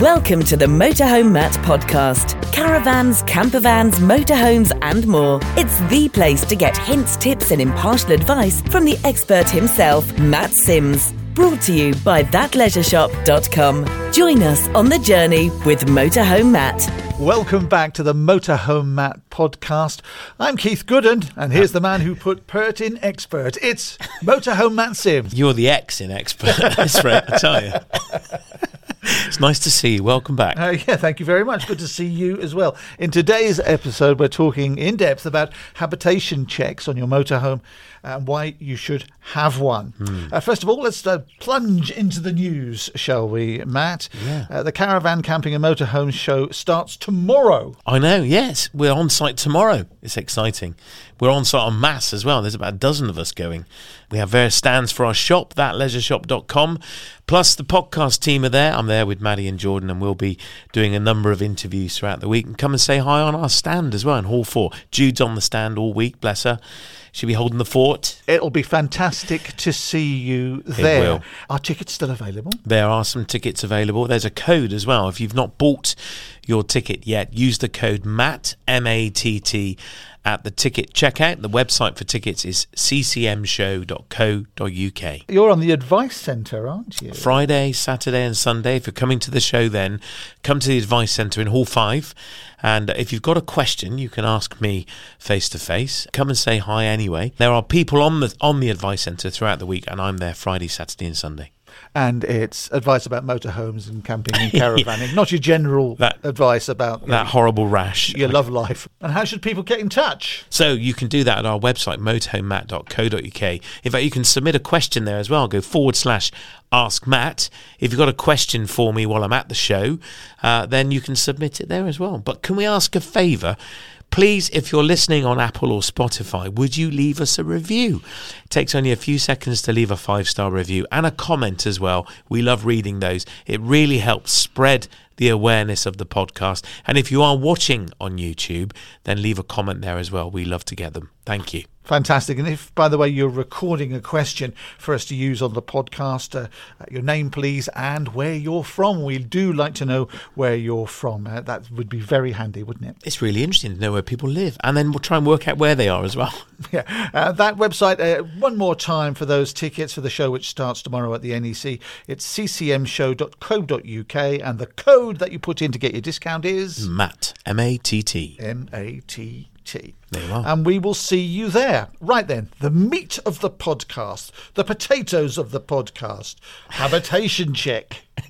Welcome to the Motorhome Matt podcast. Caravans, campervans, motorhomes, and more. It's the place to get hints, tips, and impartial advice from the expert himself, Matt Sims. Brought to you by thatleisureshop.com. Join us on the journey with Motorhome Matt. Welcome back to the Motorhome Matt podcast. I'm Keith Gooden, and here's the man who put Pert in expert. It's Motorhome Matt Sims. You're the ex in expert. That's right, I tell you. It's nice to see you. Welcome back. Uh, yeah, thank you very much. Good to see you as well. In today's episode, we're talking in depth about habitation checks on your motorhome and why you should have one. Uh, first of all, let's uh, plunge into the news, shall we, Matt? Yeah. Uh, the Caravan Camping and Motorhome show starts tomorrow. I know, yes. We're on site tomorrow. It's exciting. We're on site on mass as well. There's about a dozen of us going. We have various stands for our shop, thatleisureshop.com. Plus, the podcast team are there. I'm there with Maddie and Jordan, and we'll be doing a number of interviews throughout the week. And come and say hi on our stand as well in Hall 4. Jude's on the stand all week, bless her. She'll be holding the fort. It'll be fantastic to see you there. will. Are tickets still available? There are some tickets available. There's a code as well. If you've not bought your ticket yet, use the code MATT, M A T T, at the ticket checkout. The website for tickets is ccmshow.co.uk. You're on the advice centre, aren't you? Friday, Saturday, and Sunday. If you're coming to the show, then come to the Advice Centre in Hall 5. And if you've got a question, you can ask me face to face. Come and say hi anyway. There are people on the on the Advice Centre throughout the week, and I'm there Friday, Saturday, and Sunday. And it's advice about motorhomes and camping and caravanning, not your general That- advice about That horrible rash. your love life. And how should people get in touch? So you can do that at our website, motorhomematt.co.uk. In fact, you can submit a question there as well. Go forward slash ask Matt. If you've got a question for me while I'm at the show, uh, then you can submit it there as well. But can we ask a favour? Please, if you're listening on Apple or Spotify, would you leave us a review? It takes only a few seconds to leave a five star review and a comment as well. We love reading those. It really helps spread the awareness of the podcast. And if you are watching on YouTube, then leave a comment there as well. We love to get them. Thank you. Fantastic. And if, by the way, you're recording a question for us to use on the podcast, uh, your name, please, and where you're from. We do like to know where you're from. Uh, that would be very handy, wouldn't it? It's really interesting to know where people live. And then we'll try and work out where they are as well. Yeah, uh, that website, uh, one more time for those tickets for the show, which starts tomorrow at the NEC. It's ccmshow.co.uk, and the code that you put in to get your discount is Matt, M A T T. M A T T. You. And we will see you there. Right then, the meat of the podcast, the potatoes of the podcast, habitation check.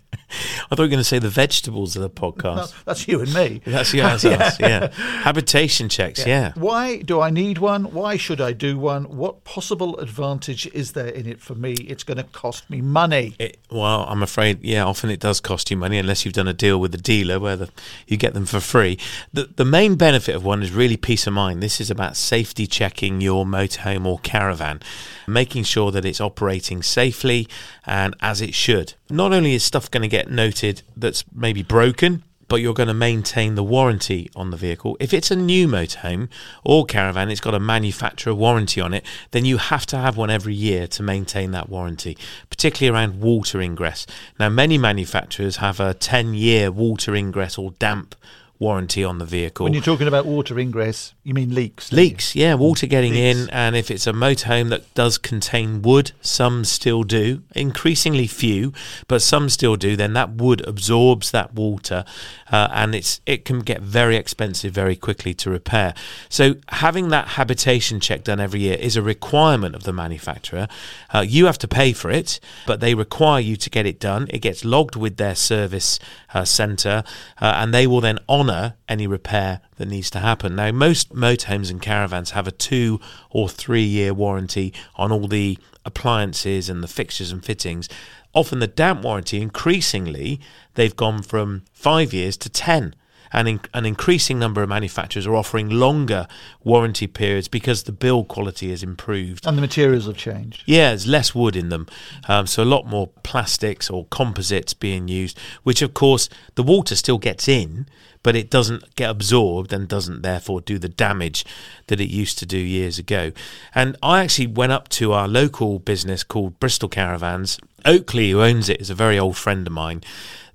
I thought you were going to say the vegetables of the podcast. No, that's you and me. That's, yeah, that's us. Yeah. Habitation checks. Yeah. Why do I need one? Why should I do one? What possible advantage is there in it for me? It's going to cost me money. It, well, I'm afraid, yeah, often it does cost you money unless you've done a deal with the dealer where the, you get them for free. The, the main benefit of one is really peace of mind. This is about safety checking your motorhome or caravan, making sure that it's operating safely and as it should. Not only is stuff going to get noted that's maybe broken, but you're going to maintain the warranty on the vehicle. If it's a new motorhome or caravan, it's got a manufacturer warranty on it, then you have to have one every year to maintain that warranty, particularly around water ingress. Now, many manufacturers have a 10 year water ingress or damp warranty on the vehicle. When you're talking about water ingress, you mean leaks? Leaks, yeah, water getting Leaks. in, and if it's a motorhome that does contain wood, some still do, increasingly few, but some still do. Then that wood absorbs that water, uh, and it's it can get very expensive very quickly to repair. So having that habitation check done every year is a requirement of the manufacturer. Uh, you have to pay for it, but they require you to get it done. It gets logged with their service uh, centre, uh, and they will then honour any repair that needs to happen. Now, most motorhomes and caravans have a two or three year warranty on all the appliances and the fixtures and fittings. Often the damp warranty, increasingly, they've gone from five years to 10. And in, an increasing number of manufacturers are offering longer warranty periods because the build quality has improved. And the materials have changed. Yeah, there's less wood in them. Um, so a lot more plastics or composites being used, which of course the water still gets in, but it doesn't get absorbed and doesn't therefore do the damage that it used to do years ago. And I actually went up to our local business called Bristol Caravans. Oakleigh, who owns it, is a very old friend of mine.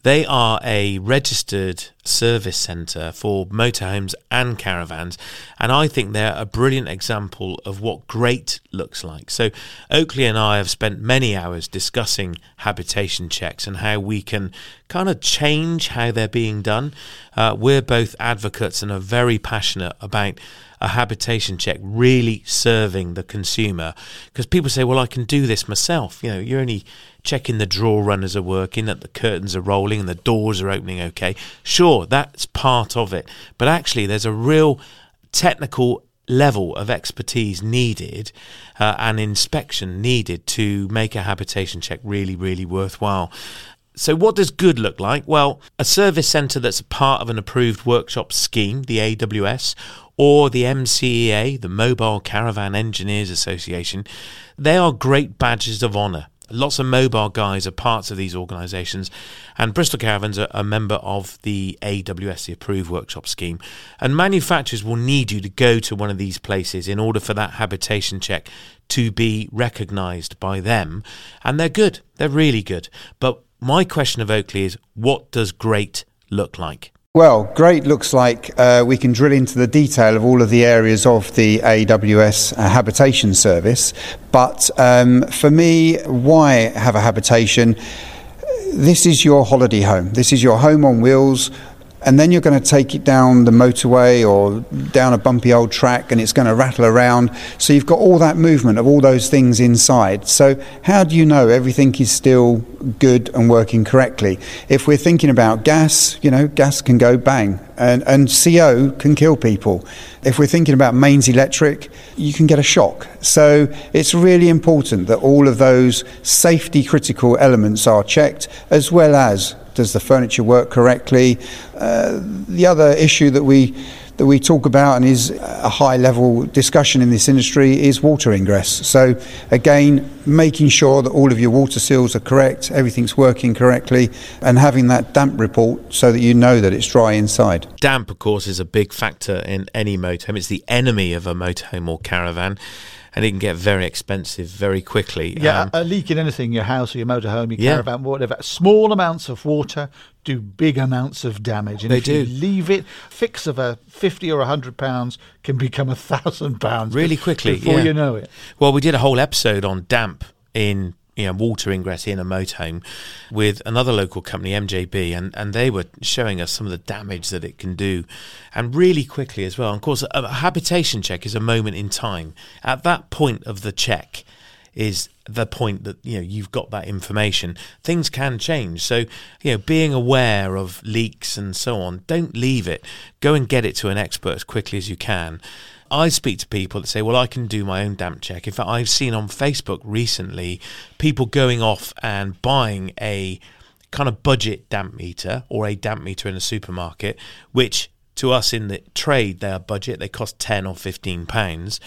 They are a registered service centre for motorhomes and caravans, and I think they're a brilliant example of what great looks like. So, Oakleigh and I have spent many hours discussing habitation checks and how we can kind of change how they're being done. Uh, we're both advocates and are very passionate about a habitation check really serving the consumer because people say, well, I can do this myself. You know, you're only checking the drawer runners are working, that the curtains are rolling and the doors are opening okay. Sure, that's part of it. But actually, there's a real technical level of expertise needed uh, and inspection needed to make a habitation check really, really worthwhile. So, what does good look like? Well, a service centre that's a part of an approved workshop scheme, the AWS, or the MCEA, the Mobile Caravan Engineers Association, they are great badges of honour. Lots of mobile guys are parts of these organisations, and Bristol Caravans are a member of the AWS, the Approved Workshop Scheme. And manufacturers will need you to go to one of these places in order for that habitation check to be recognised by them. And they're good, they're really good. But my question of Oakleigh is what does great look like? Well, great looks like uh, we can drill into the detail of all of the areas of the AWS uh, habitation service. But um, for me, why have a habitation? This is your holiday home. This is your home on wheels and then you're going to take it down the motorway or down a bumpy old track and it's going to rattle around. So you've got all that movement of all those things inside. So, how do you know everything is still good and working correctly? If we're thinking about gas, you know, gas can go bang and, and CO can kill people. If we're thinking about mains electric, you can get a shock. So, it's really important that all of those safety critical elements are checked as well as does the furniture work correctly? Uh, the other issue that we that we talk about and is a high level discussion in this industry is water ingress. So, again, making sure that all of your water seals are correct, everything's working correctly, and having that damp report so that you know that it's dry inside. Damp, of course, is a big factor in any motorhome. It's the enemy of a motorhome or caravan and it can get very expensive very quickly. Yeah, um, a leak in anything, your house or your motorhome, your yeah. caravan, whatever. Small amounts of water do big amounts of damage. And they if do. You leave it, fix of a 50 or 100 pounds can become a thousand pounds. Really quickly. Before yeah. you know it. Well, we did a whole episode on damp in you know, water ingress in a motorhome with another local company, MJB, and, and they were showing us some of the damage that it can do, and really quickly as well. And of course, a habitation check is a moment in time. At that point of the check is the point that you know you've got that information. Things can change, so you know being aware of leaks and so on. Don't leave it. Go and get it to an expert as quickly as you can. I speak to people that say, well, I can do my own damp check. In fact, I've seen on Facebook recently people going off and buying a kind of budget damp meter or a damp meter in a supermarket, which to us in the trade, they are budget, they cost 10 or 15 pounds.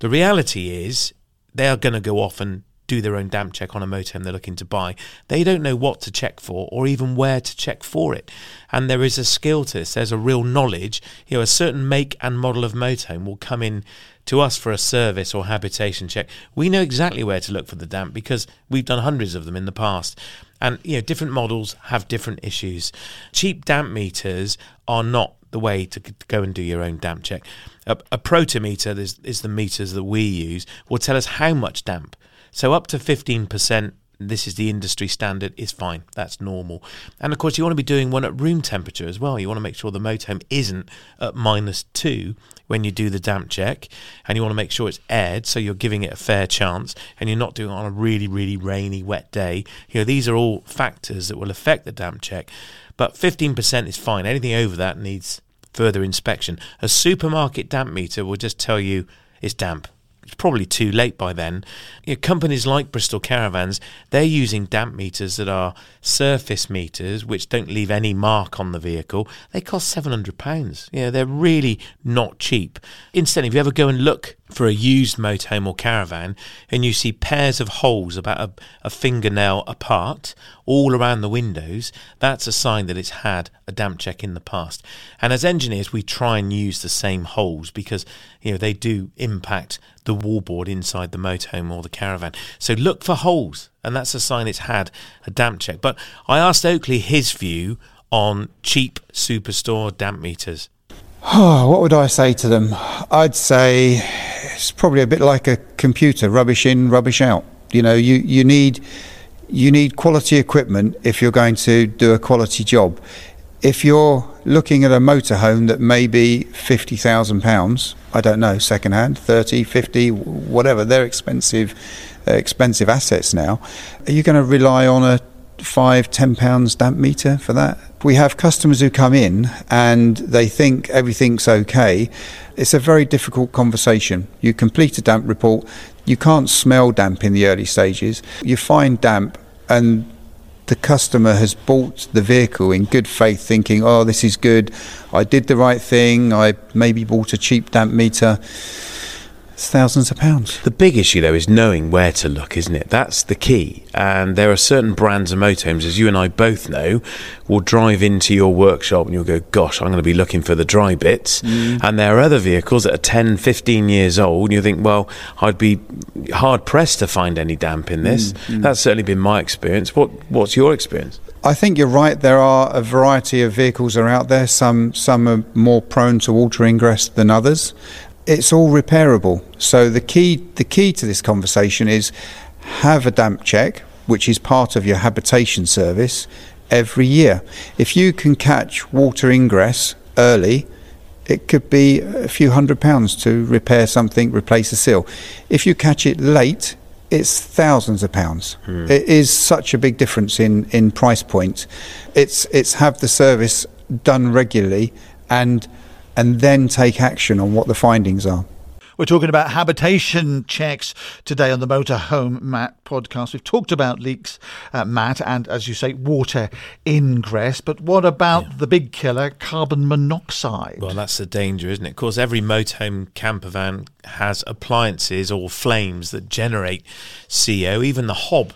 The reality is they are going to go off and do their own damp check on a motorhome they're looking to buy. They don't know what to check for or even where to check for it. And there is a skill to this. There's a real knowledge. You know, a certain make and model of motorhome will come in to us for a service or habitation check. We know exactly where to look for the damp because we've done hundreds of them in the past. And you know, different models have different issues. Cheap damp meters are not the way to go and do your own damp check. A, a Protimeter is, is the meters that we use will tell us how much damp so up to 15%, this is the industry standard, is fine. That's normal. And of course, you want to be doing one at room temperature as well. You want to make sure the motorhome isn't at minus two when you do the damp check. And you want to make sure it's aired, so you're giving it a fair chance. And you're not doing it on a really, really rainy, wet day. You know, these are all factors that will affect the damp check. But 15% is fine. Anything over that needs further inspection. A supermarket damp meter will just tell you it's damp probably too late by then. You know, companies like Bristol Caravans, they're using damp meters that are surface meters, which don't leave any mark on the vehicle. They cost seven hundred pounds. Yeah, they're really not cheap. Instead, if you ever go and look for a used motorhome or caravan and you see pairs of holes about a, a, fingernail apart all around the windows, that's a sign that it's had a damp check in the past. And as engineers, we try and use the same holes because you know they do impact the wallboard inside the motorhome or the caravan. So look for holes, and that's a sign it's had a damp check. But I asked Oakleigh his view on cheap superstore damp meters. Oh, what would I say to them? I'd say it's probably a bit like a computer, rubbish in, rubbish out. You know, you, you need you need quality equipment if you're going to do a quality job. If you're looking at a motorhome that may be fifty thousand pounds, I don't know, second hand, 30, 50, whatever, they're expensive, uh, expensive assets now. Are you going to rely on a five, ten pounds damp meter for that? We have customers who come in and they think everything's okay. It's a very difficult conversation. You complete a damp report, you can't smell damp in the early stages. You find damp and the customer has bought the vehicle in good faith, thinking, oh, this is good, I did the right thing, I maybe bought a cheap damp meter. It's thousands of pounds. The big issue, though, is knowing where to look, isn't it? That's the key. And there are certain brands of motorhomes, as you and I both know, will drive into your workshop and you'll go, gosh, I'm going to be looking for the dry bits. Mm. And there are other vehicles that are 10, 15 years old, and you think, well, I'd be hard pressed to find any damp in this. Mm. Mm. That's certainly been my experience. What What's your experience? I think you're right. There are a variety of vehicles are out there. Some some are more prone to water ingress than others, it's all repairable. So the key the key to this conversation is have a damp check, which is part of your habitation service every year. If you can catch water ingress early, it could be a few hundred pounds to repair something, replace a seal. If you catch it late, it's thousands of pounds. Hmm. It is such a big difference in, in price point. It's it's have the service done regularly and and then take action on what the findings are. We're talking about habitation checks today on the Motorhome Matt podcast. We've talked about leaks, uh, Matt, and as you say, water ingress. But what about yeah. the big killer, carbon monoxide? Well, that's the danger, isn't it? Of course, every motorhome camper van has appliances or flames that generate CO. Even the hob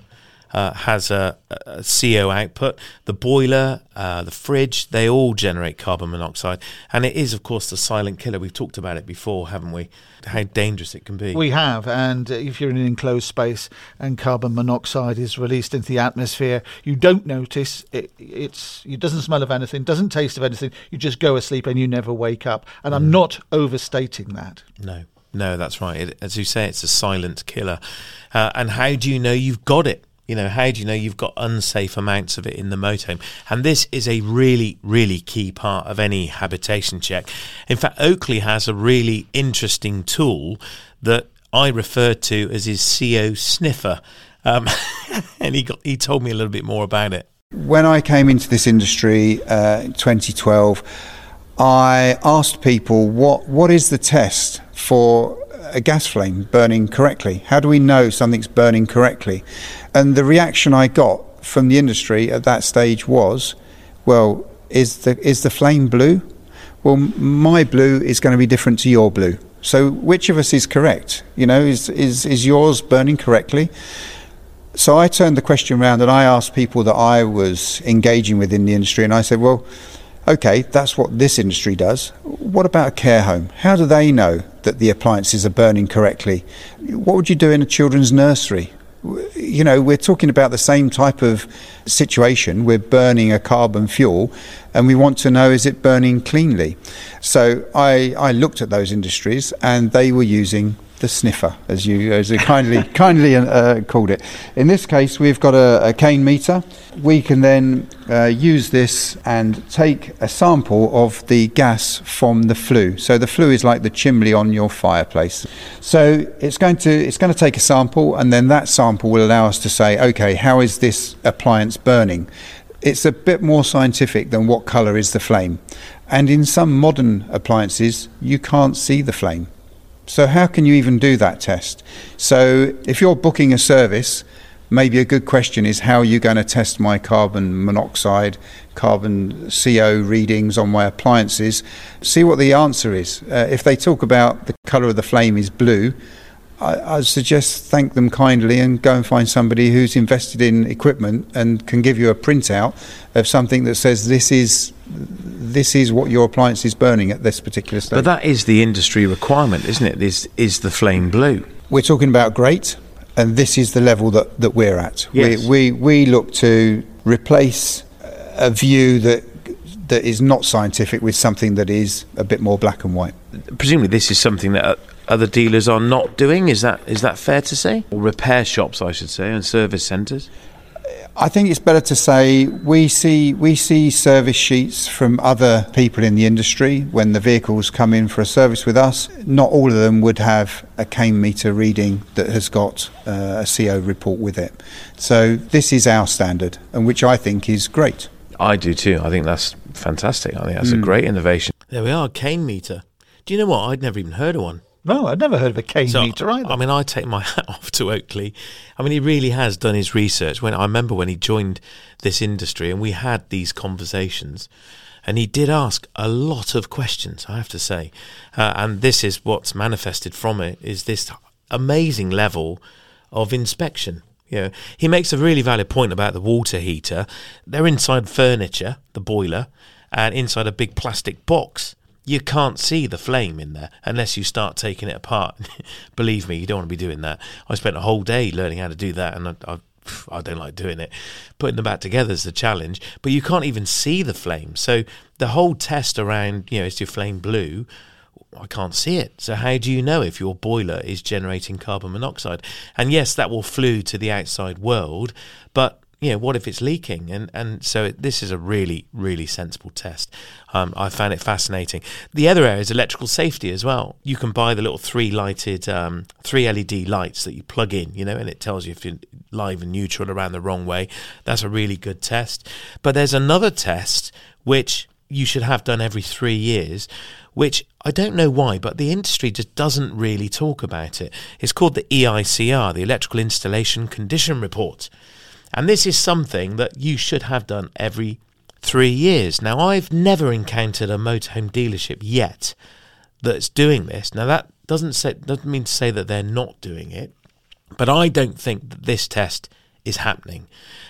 uh, has a, a, CO output. The boiler, uh, the fridge, they all generate carbon monoxide. And it is, of course, the silent killer. We've talked about it before, haven't we? How dangerous it can be. We have. And if you're in an enclosed space and carbon monoxide is released into the atmosphere, you don't notice it, it's, it doesn't smell of anything, doesn't taste of anything. You just go asleep and you never wake up. And mm. I'm not overstating that. No. No, that's right. It, as you say, it's a silent killer. Uh, and how do you know you've got it? You know, how do you know you've got unsafe amounts of it in the motorhome? And this is a really, really key part of any habitation check. In fact, Oakleigh has a really interesting tool that I refer to as his CO sniffer. Um, and he, got, he told me a little bit more about it. When I came into this industry uh, in 2012, I asked people what what is the test for a gas flame burning correctly? How do we know something's burning correctly? And the reaction I got from the industry at that stage was, well, is the, is the flame blue? Well, my blue is going to be different to your blue. So which of us is correct? You know, is, is, is yours burning correctly? So I turned the question around and I asked people that I was engaging with in the industry, and I said, well, okay, that's what this industry does. What about a care home? How do they know that the appliances are burning correctly? What would you do in a children's nursery? you know, we're talking about the same type of situation. We're burning a carbon fuel, and we want to know is it burning cleanly. So I, I looked at those industries, and they were using the sniffer, as you as you kindly kindly uh, called it. In this case, we've got a, a Kane meter. We can then uh, use this and take a sample of the gas from the flue. So the flue is like the chimney on your fireplace. So it's going to it's going to take a sample, and then that sample will allow us to say, okay, how is this appliance burning? It's a bit more scientific than what colour is the flame. And in some modern appliances, you can't see the flame. So, how can you even do that test? So, if you're booking a service, maybe a good question is how are you going to test my carbon monoxide, carbon CO readings on my appliances? See what the answer is. Uh, if they talk about the colour of the flame is blue, I, I suggest thank them kindly and go and find somebody who's invested in equipment and can give you a printout of something that says this is this is what your appliance is burning at this particular stage. But that is the industry requirement, isn't it? Is is the flame blue? we're talking about great, and this is the level that, that we're at. Yes. We, we, we look to replace a view that that is not scientific with something that is a bit more black and white. Presumably, this is something that other dealers are not doing. Is that is that fair to say? Or repair shops, I should say, and service centres. I think it's better to say we see we see service sheets from other people in the industry when the vehicles come in for a service with us. Not all of them would have a Kane meter reading that has got uh, a CO report with it. So this is our standard, and which I think is great. I do too. I think that's fantastic. I think that's a great innovation. There we are, Kane meter. Do you know what? I'd never even heard of one. No, I'd never heard of a Kane So, meter either. I mean, I take my hat off to Oakleigh. I mean, he really has done his research. When I remember when he joined this industry, and we had these conversations, and he did ask a lot of questions. I have to say, uh, and this is what's manifested from it is this amazing level of inspection. You know, he makes a really valid point about the water heater. They're inside furniture, the boiler, and inside a big plastic box you can't see the flame in there unless you start taking it apart. Believe me, you don't want to be doing that. I spent a whole day learning how to do that, and I, I, I don't like doing it. Putting them back together is the challenge, but you can't even see the flame. So the whole test around, you know, is your flame blue? I can't see it. So how do you know if your boiler is generating carbon monoxide? And yes, that will flew to the outside world, but you know, what if it's leaking? And and so it, this is a really really sensible test. Um, I found it fascinating. The other area is electrical safety as well. You can buy the little three lighted, um, three LED lights that you plug in, you know, and it tells you if you're live and neutral around the wrong way. That's a really good test. But there's another test which you should have done every three years, which I don't know why, but the industry just doesn't really talk about it. It's called the EICR, the Electrical Installation Condition Report. And this is something that you should have done every three years. Now, I've never encountered a motorhome dealership yet that's doing this. Now, that doesn't say doesn't mean to say that they're not doing it, but I don't think that this test is happening.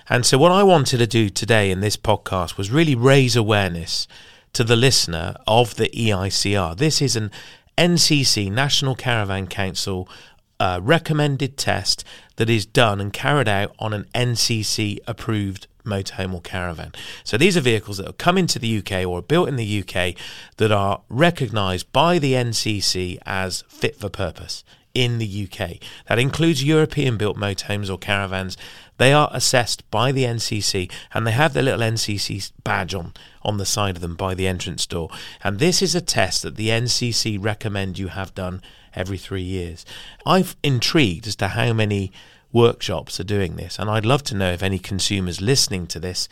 And so, what I wanted to do today in this podcast was really raise awareness to the listener of the EICR. This is an NCC National Caravan Council uh, recommended test that is done and carried out on an NCC approved motorhome or caravan. So these are vehicles that have come into the UK or are built in the UK that are recognised by the NCC as fit for purpose in the UK. That includes European built motorhomes or caravans. They are assessed by the NCC and they have their little NCC badge on on the side of them by the entrance door. And this is a test that the NCC recommend you have done every 3 years. I'm intrigued as to how many workshops are doing this and I'd love to know if any consumers listening to this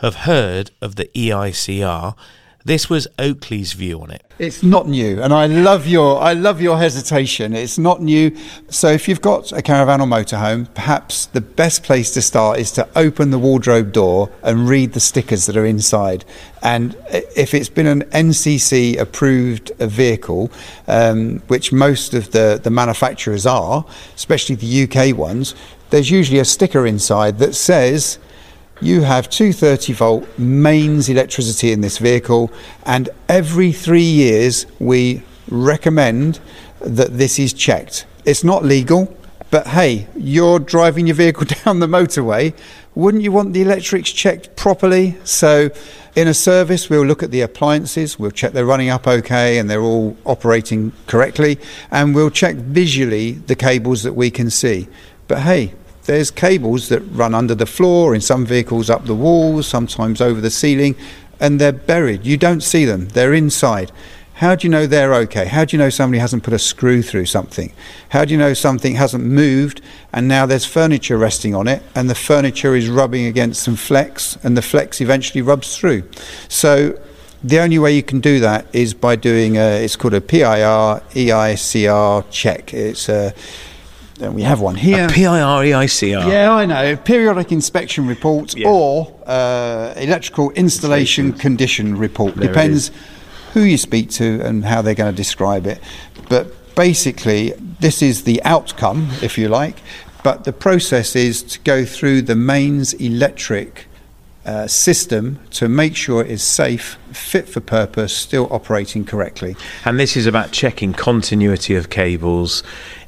have heard of the EICR. This was Oakleigh's view on it. It's not new, and I love your I love your hesitation. It's not new. So if you've got a caravan or motorhome, perhaps the best place to start is to open the wardrobe door and read the stickers that are inside. And if it's been an NCC approved vehicle, um, which most of the the manufacturers are, especially the UK ones, there's usually a sticker inside that says you have 230 volt mains electricity in this vehicle, and every three years we recommend that this is checked. It's not legal, but hey, you're driving your vehicle down the motorway. Wouldn't you want the electrics checked properly? So, in a service, we'll look at the appliances, we'll check they're running up okay and they're all operating correctly, and we'll check visually the cables that we can see. But hey, there's cables that run under the floor, in some vehicles up the walls, sometimes over the ceiling, and they're buried. You don't see them, they're inside. How do you know they're okay? How do you know somebody hasn't put a screw through something? How do you know something hasn't moved and now there's furniture resting on it and the furniture is rubbing against some flex and the flex eventually rubs through? So the only way you can do that is by doing a, it's called a PIR EICR check. It's a, and we have one here. P I R E I C R. Yeah, I know. Periodic inspection report Yeah. or uh, electrical installation condition report. There Depends who you speak to and how they're going to describe it. But basically, this is the outcome, if you like. But the process is to go through the mains electric uh, system to make sure it is safe, fit for purpose, still operating correctly. And this is about checking continuity of cables,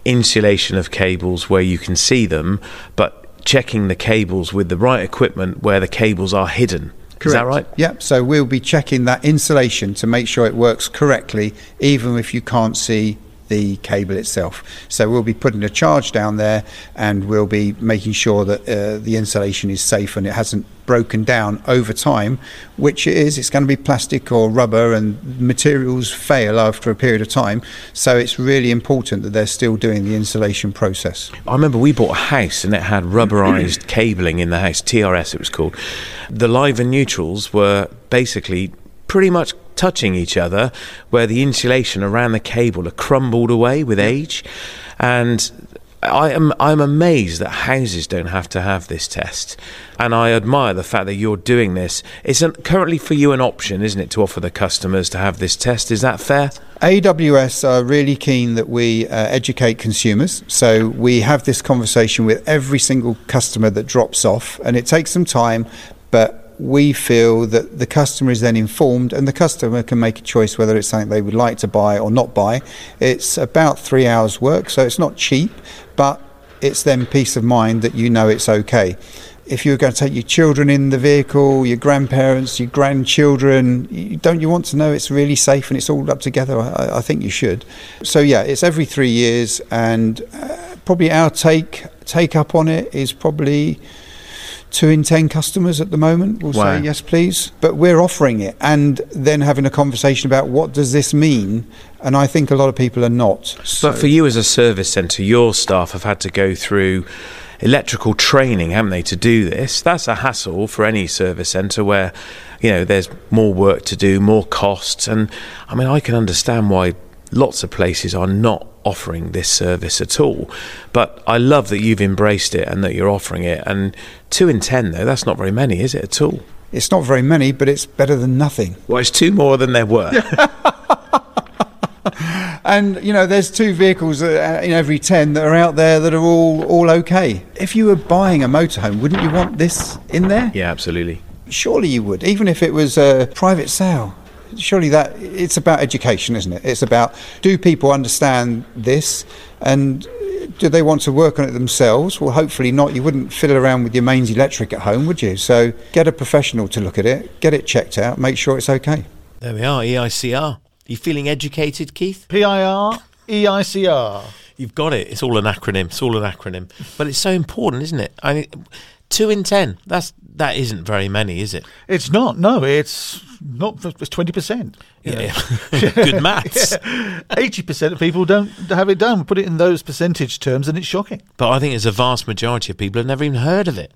insulation of cables where you can see them, but checking the cables with the right equipment where the cables are hidden. Is that right? Yep. So we'll be checking that insulation to make sure it works correctly, even if you can't see the cable itself. So we'll be putting a charge down there and we'll be making sure that uh, the insulation is safe and it hasn't broken down over time, which it is. It's going to be plastic or rubber and materials fail after a period of time. So it's really important that they're still doing the insulation process. I remember we bought a house and it had rubberized cabling in the house, TRS it was called. The live and neutrals were basically pretty much touching each other, where the insulation around the cable are crumbled away with age. And I am I'm amazed that houses don't have to have this test, and I admire the fact that you're doing this. It's an, currently for you an option, isn't it, to offer the customers to have this test? Is that fair? AWS are really keen that we uh, educate consumers, so we have this conversation with every single customer that drops off, and it takes some time, but we feel that the customer is then informed and the customer can make a choice whether it's something they would like to buy or not buy. It's about three hours' work, so it's not cheap, but it's then peace of mind that you know it's okay. If you're going to take your children in the vehicle, your grandparents, your grandchildren, don't you want to know it's really safe and it's all up together? I, I think you should. So yeah, it's every three years, and uh, probably our take take up on it is probably two in ten customers at the moment will wow. say yes please but we're offering it and then having a conversation about what does this mean and i think a lot of people are not so. but for you as a service centre your staff have had to go through electrical training haven't they to do this that's a hassle for any service centre where you know there's more work to do more costs and i mean i can understand why lots of places are not offering this service at all. But I love that you've embraced it and that you're offering it. And two in ten, though, that's not very many, is it at all? It's not very many, but it's better than nothing. Well, it's two more than there were. and you know, there's two vehicles uh, in every ten that are out there that are all all okay. If you were buying a motorhome, wouldn't you want this in there? Yeah, absolutely. Surely you would, even if it was a private sale surely that it's about education, isn't it? It's about do people understand this and do they want to work on it themselves? Well, hopefully not. You wouldn't fiddle around with your mains electric at home, would you? So get a professional to look at it, get it checked out, make sure it's okay. There we are, EICR. You feeling educated, Keith? PIR, EICR. You've got it. It's all an acronym. It's all an acronym. But it's so important, isn't it? I mean, two in ten. That's that isn't very many, is it? It's not. No, it's not. It's twenty percent. Yeah, good maths. Eighty percent of people don't have it done. Put it in those percentage terms, and it's shocking. But I think it's a vast majority of people have never even heard of it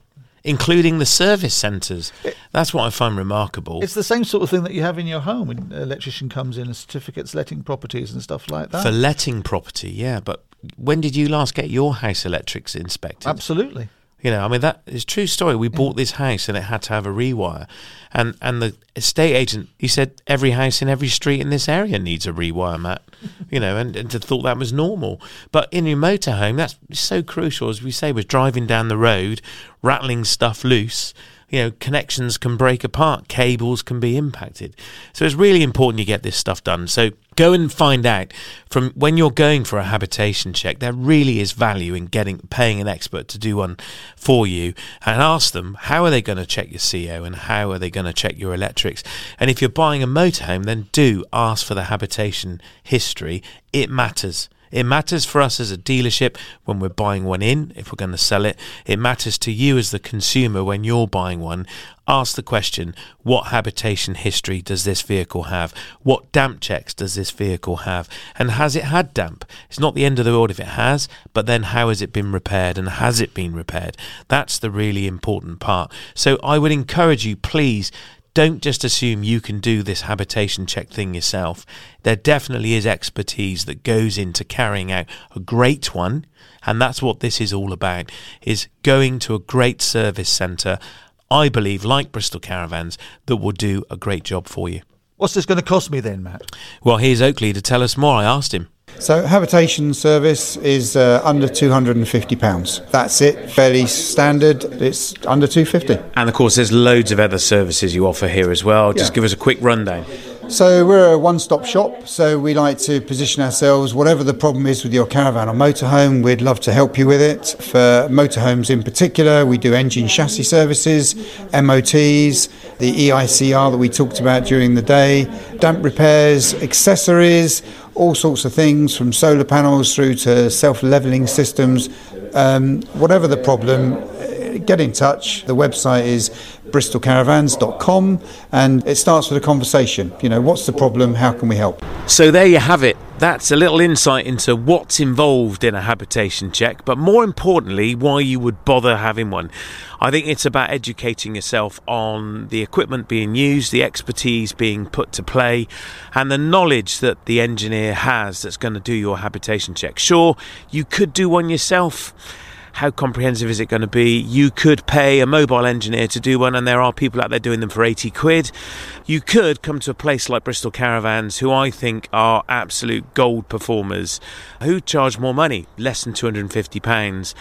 including the service centres. That's what I find remarkable. It's the same sort of thing that you have in your home when an electrician comes in and certificates letting properties and stuff like that. For letting property, yeah. But when did you last get your house electrics inspected? Absolutely. You know, I mean that is true story. We mm. bought this house and it had to have a rewire, and and the estate agent he said every house in every street in this area needs a rewire, Matt. you know, and, and to thought that was normal. But in your motorhome, that's so crucial. As we say, was driving down the road, rattling stuff loose you know, connections can break apart, cables can be impacted. So it's really important you get this stuff done. So go and find out from when you're going for a habitation check, there really is value in getting paying an expert to do one for you and ask them how are they going to check your CO and how are they going to check your electrics. And if you're buying a motorhome, then do ask for the habitation history. It matters. It matters for us as a dealership when we're buying one in, if we're going to sell it. It matters to you as the consumer when you're buying one. Ask the question what habitation history does this vehicle have? What damp checks does this vehicle have? And has it had damp? It's not the end of the world if it has, but then how has it been repaired and has it been repaired? That's the really important part. So I would encourage you, please don't just assume you can do this habitation check thing yourself. There definitely is expertise that goes into carrying out a great one, and that's what this is all about is going to a great service centre, I believe like Bristol Caravans that will do a great job for you. What's this going to cost me then, Matt? Well, here's Oakleigh to tell us more. I asked him. So, habitation service is uh, under £250. That's it, fairly standard. It's under 250 And of course, there's loads of other services you offer here as well. Just Yeah. give us a quick rundown. So we're a one-stop shop. So we like to position ourselves. Whatever the problem is with your caravan or motorhome, we'd love to help you with it. For motorhomes in particular, we do engine chassis services, MOTs, the EICR that we talked about during the day, damp repairs, accessories, all sorts of things from solar panels through to self-leveling systems. Um, whatever the problem, get in touch. The website is bristolcaravans.com and it starts with a conversation. You know, what's the problem? How can we help? So there you have it. That's a little insight into what's involved in a habitation check, but more importantly, why you would bother having one. I think it's about educating yourself on the equipment being used, the expertise being put to play, and the knowledge that the engineer has that's going to do your habitation check. Sure, you could do one yourself. How comprehensive is it going to be? You could pay a mobile engineer to do one, and there are people out there doing them for 80 quid. You could come to a place like Bristol Caravans, who I think are absolute gold performers, who charge more money, less than £250.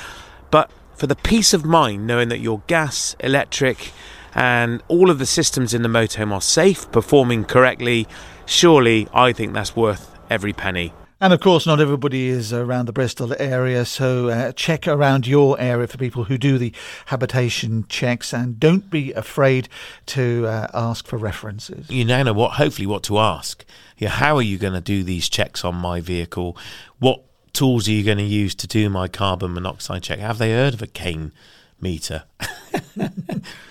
But for the peace of mind knowing that your gas, electric, and all of the systems in the motorhome are safe, performing correctly, surely I think that's worth every penny. And of course, not everybody is around the Bristol area, so uh, check around your area for people who do the habitation checks and don't be afraid to uh, ask for references. you now know what hopefully what to ask. Yeah how are you going to do these checks on my vehicle? What tools are you going to use to do my carbon monoxide check? Have they heard of a Kane meter?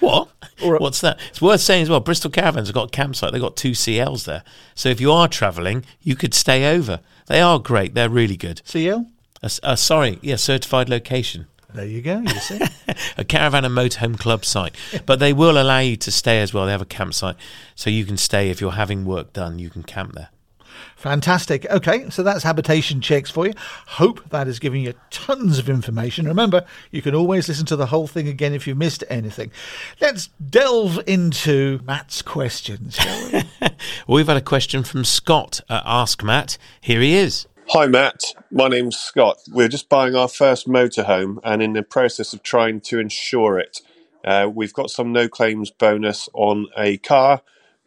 What? A- what's that? It's worth saying as well bristol caravans have got a campsite they've got two cls there. So if you are travelling you could stay over they are great they're really good CL? uh, uh, sorry yeah certified location There you go, you see. a caravan and motorhome club site. But they will allow you to stay as well. They have a campsite, so you can stay if you're having work done. You can camp there. Fantastic. Okay, so that's habitation checks for you. Hope that is giving you tons of information. Remember, you can always listen to the whole thing again if you missed anything. Let's delve into Matt's questions, shall we? We've had a question from Scott at Ask Matt. Here he is. Hi, Matt. My name's Scott. We're just buying our first motorhome and in the process of trying to insure it. Uh, we've got some no claims bonus on a car,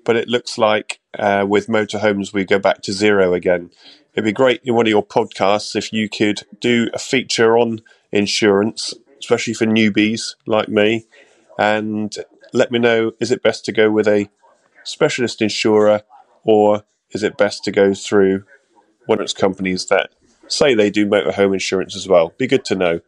but it looks like uh, with motorhomes we go back to zero again. It'd be great in one of your podcasts if you could do a feature on insurance, especially for newbies like me, and let me know is it best to go with a specialist insurer or is it best to go through one of its companies that say they do motorhome insurance as well. Be good to know.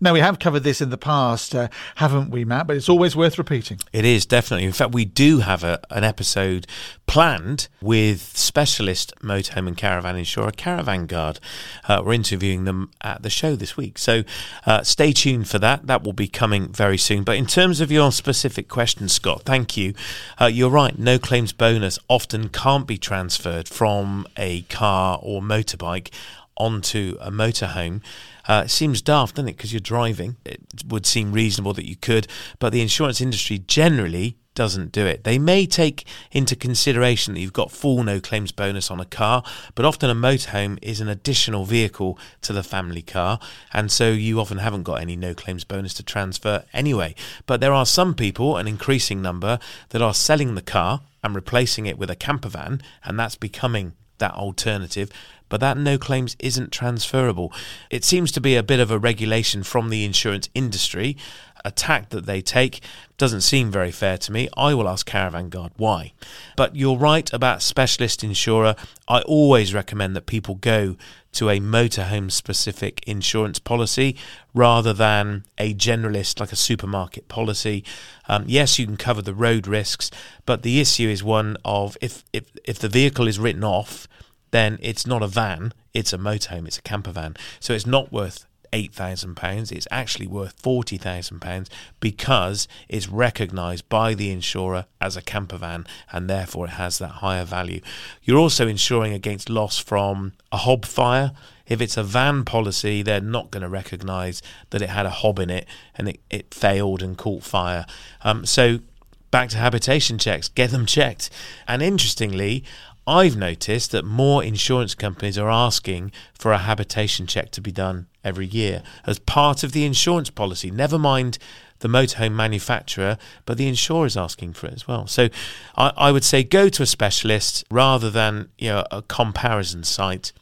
Now, we have covered this in the past, uh, haven't we, Matt? But it's always worth repeating. It is definitely. In fact, we do have a, an episode planned with specialist motorhome and caravan insurer Caravan Guard. Uh, we're interviewing them at the show this week. So uh, stay tuned for that. That will be coming very soon. But in terms of your specific question, Scott, thank you. Uh, you're right. No claims bonus often can't be transferred from a car or motorbike onto a motorhome. Uh, it seems daft, doesn't it? Because you're driving. It would seem reasonable that you could, but the insurance industry generally doesn't do it. They may take into consideration that you've got full no claims bonus on a car, but often a motorhome is an additional vehicle to the family car, and so you often haven't got any no claims bonus to transfer anyway. But there are some people, an increasing number, that are selling the car and replacing it with a camper van, and that's becoming that alternative, but that no claims isn't transferable. It seems to be a bit of a regulation from the insurance industry, a tack that they take. Doesn't seem very fair to me. I will ask Caravan Guard why. But you're right about specialist insurer. I always recommend that people go to a motorhome specific insurance policy rather than a generalist like a supermarket policy. Um, yes, you can cover the road risks, but the issue is one of if, if, if the vehicle is written off, then it's not a van, it's a motorhome, it's a camper van. So it's not worth £8,000, it's actually worth £40,000 because it's recognised by the insurer as a camper van and therefore it has that higher value. You're also insuring against loss from a hob fire. If it's a van policy, they're not going to recognise that it had a hob in it and it, it failed and caught fire. Um, so back to habitation checks, get them checked. And interestingly, I've noticed that more insurance companies are asking for a habitation check to be done every year as part of the insurance policy. Never mind the motorhome manufacturer, but the insurer is asking for it as well. So I, I would say go to a specialist rather than you know a comparison site.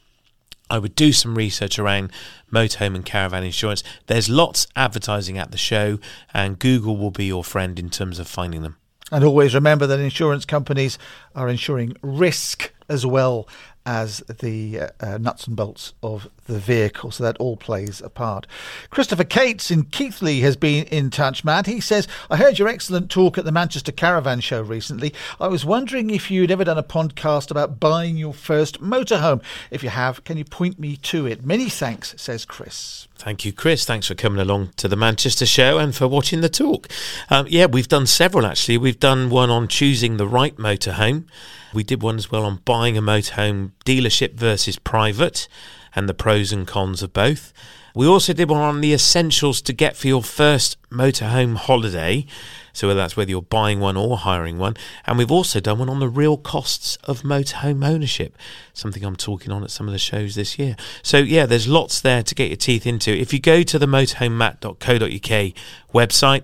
I would do some research around motorhome and caravan insurance. There's lots advertising at the show, and Google will be your friend in terms of finding them. And always remember that insurance companies are insuring risk as well as the uh, uh, nuts and bolts of the vehicle. So that all plays a part. Christopher Cates in Keighley has been in touch, Matt. He says, I heard your excellent talk at the Manchester Caravan Show recently. I was wondering if you'd ever done a podcast about buying your first motorhome. If you have, can you point me to it? Many thanks, says Chris. Thank you, Chris. Thanks for coming along to the Manchester show and for watching the talk. Um, yeah, we've done several actually. We've done one on choosing the right motorhome. We did one as well on buying a motorhome dealership versus private and the pros and cons of both. We also did one on the essentials to get for your first motorhome holiday. So whether that's whether you're buying one or hiring one. And we've also done one on the real costs of motorhome ownership, something I'm talking on at some of the shows this year. So yeah, there's lots there to get your teeth into. If you go to the motorhomematt.co.uk website,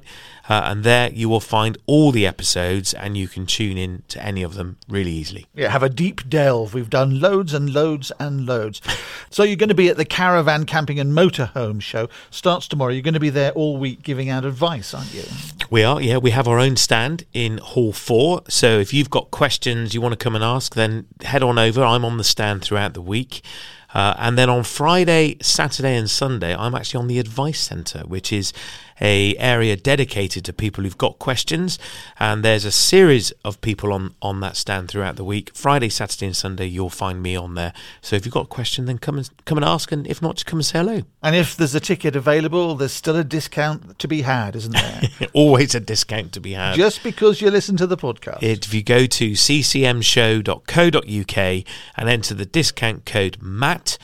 uh, and there you will find all the episodes and you can tune in to any of them really easily. Yeah, have a deep delve. We've done loads and loads and loads. so you're going to be at the Caravan Camping and Motorhome show. Starts tomorrow. You're going to be there all week giving out advice, aren't you? We are, yeah. We have our own stand in Hall 4. So if you've got questions you want to come and ask, then head on over. I'm on the stand throughout the week. Uh, and then on Friday, Saturday, and Sunday, I'm actually on the Advice Centre, which is a area dedicated to people who've got questions. And there's a series of people on, on that stand throughout the week. Friday, Saturday, and Sunday, you'll find me on there. So if you've got a question, then come and come and ask, and if not, just come and say hello. And if there's a ticket available, there's still a discount to be had, isn't there? Always a discount to be had. Just because you listen to the podcast. If you go to ccmshow.co.uk and enter the discount code MATT,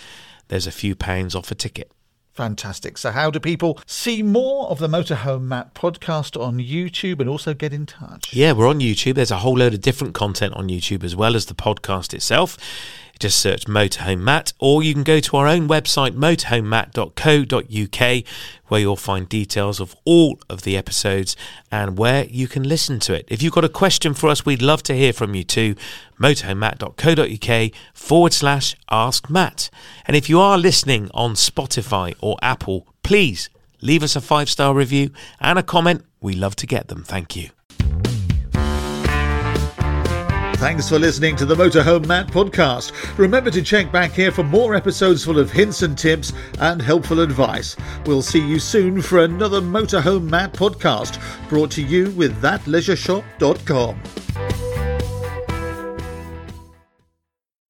there's a few pounds off a ticket. Fantastic. So, how do people see more of the Motorhome Matt podcast on YouTube and also get in touch? Yeah, we're on YouTube. There's a whole load of different content on YouTube as well as the podcast itself. Just search Motorhome Matt, or you can go to our own website, motorhomematt.co.uk, where you'll find details of all of the episodes and where you can listen to it. If you've got a question for us, we'd love to hear from you too. motorhomematt.co.uk forward slash ask Matt. And if you are listening on Spotify or Apple, please leave us a five star review and a comment. We love to get them. Thank you. Thanks for listening to the Motorhome Matt podcast. Remember to check back here for more episodes full of hints and tips and helpful advice. We'll see you soon for another Motorhome Matt podcast brought to you with thatleisureshop.com.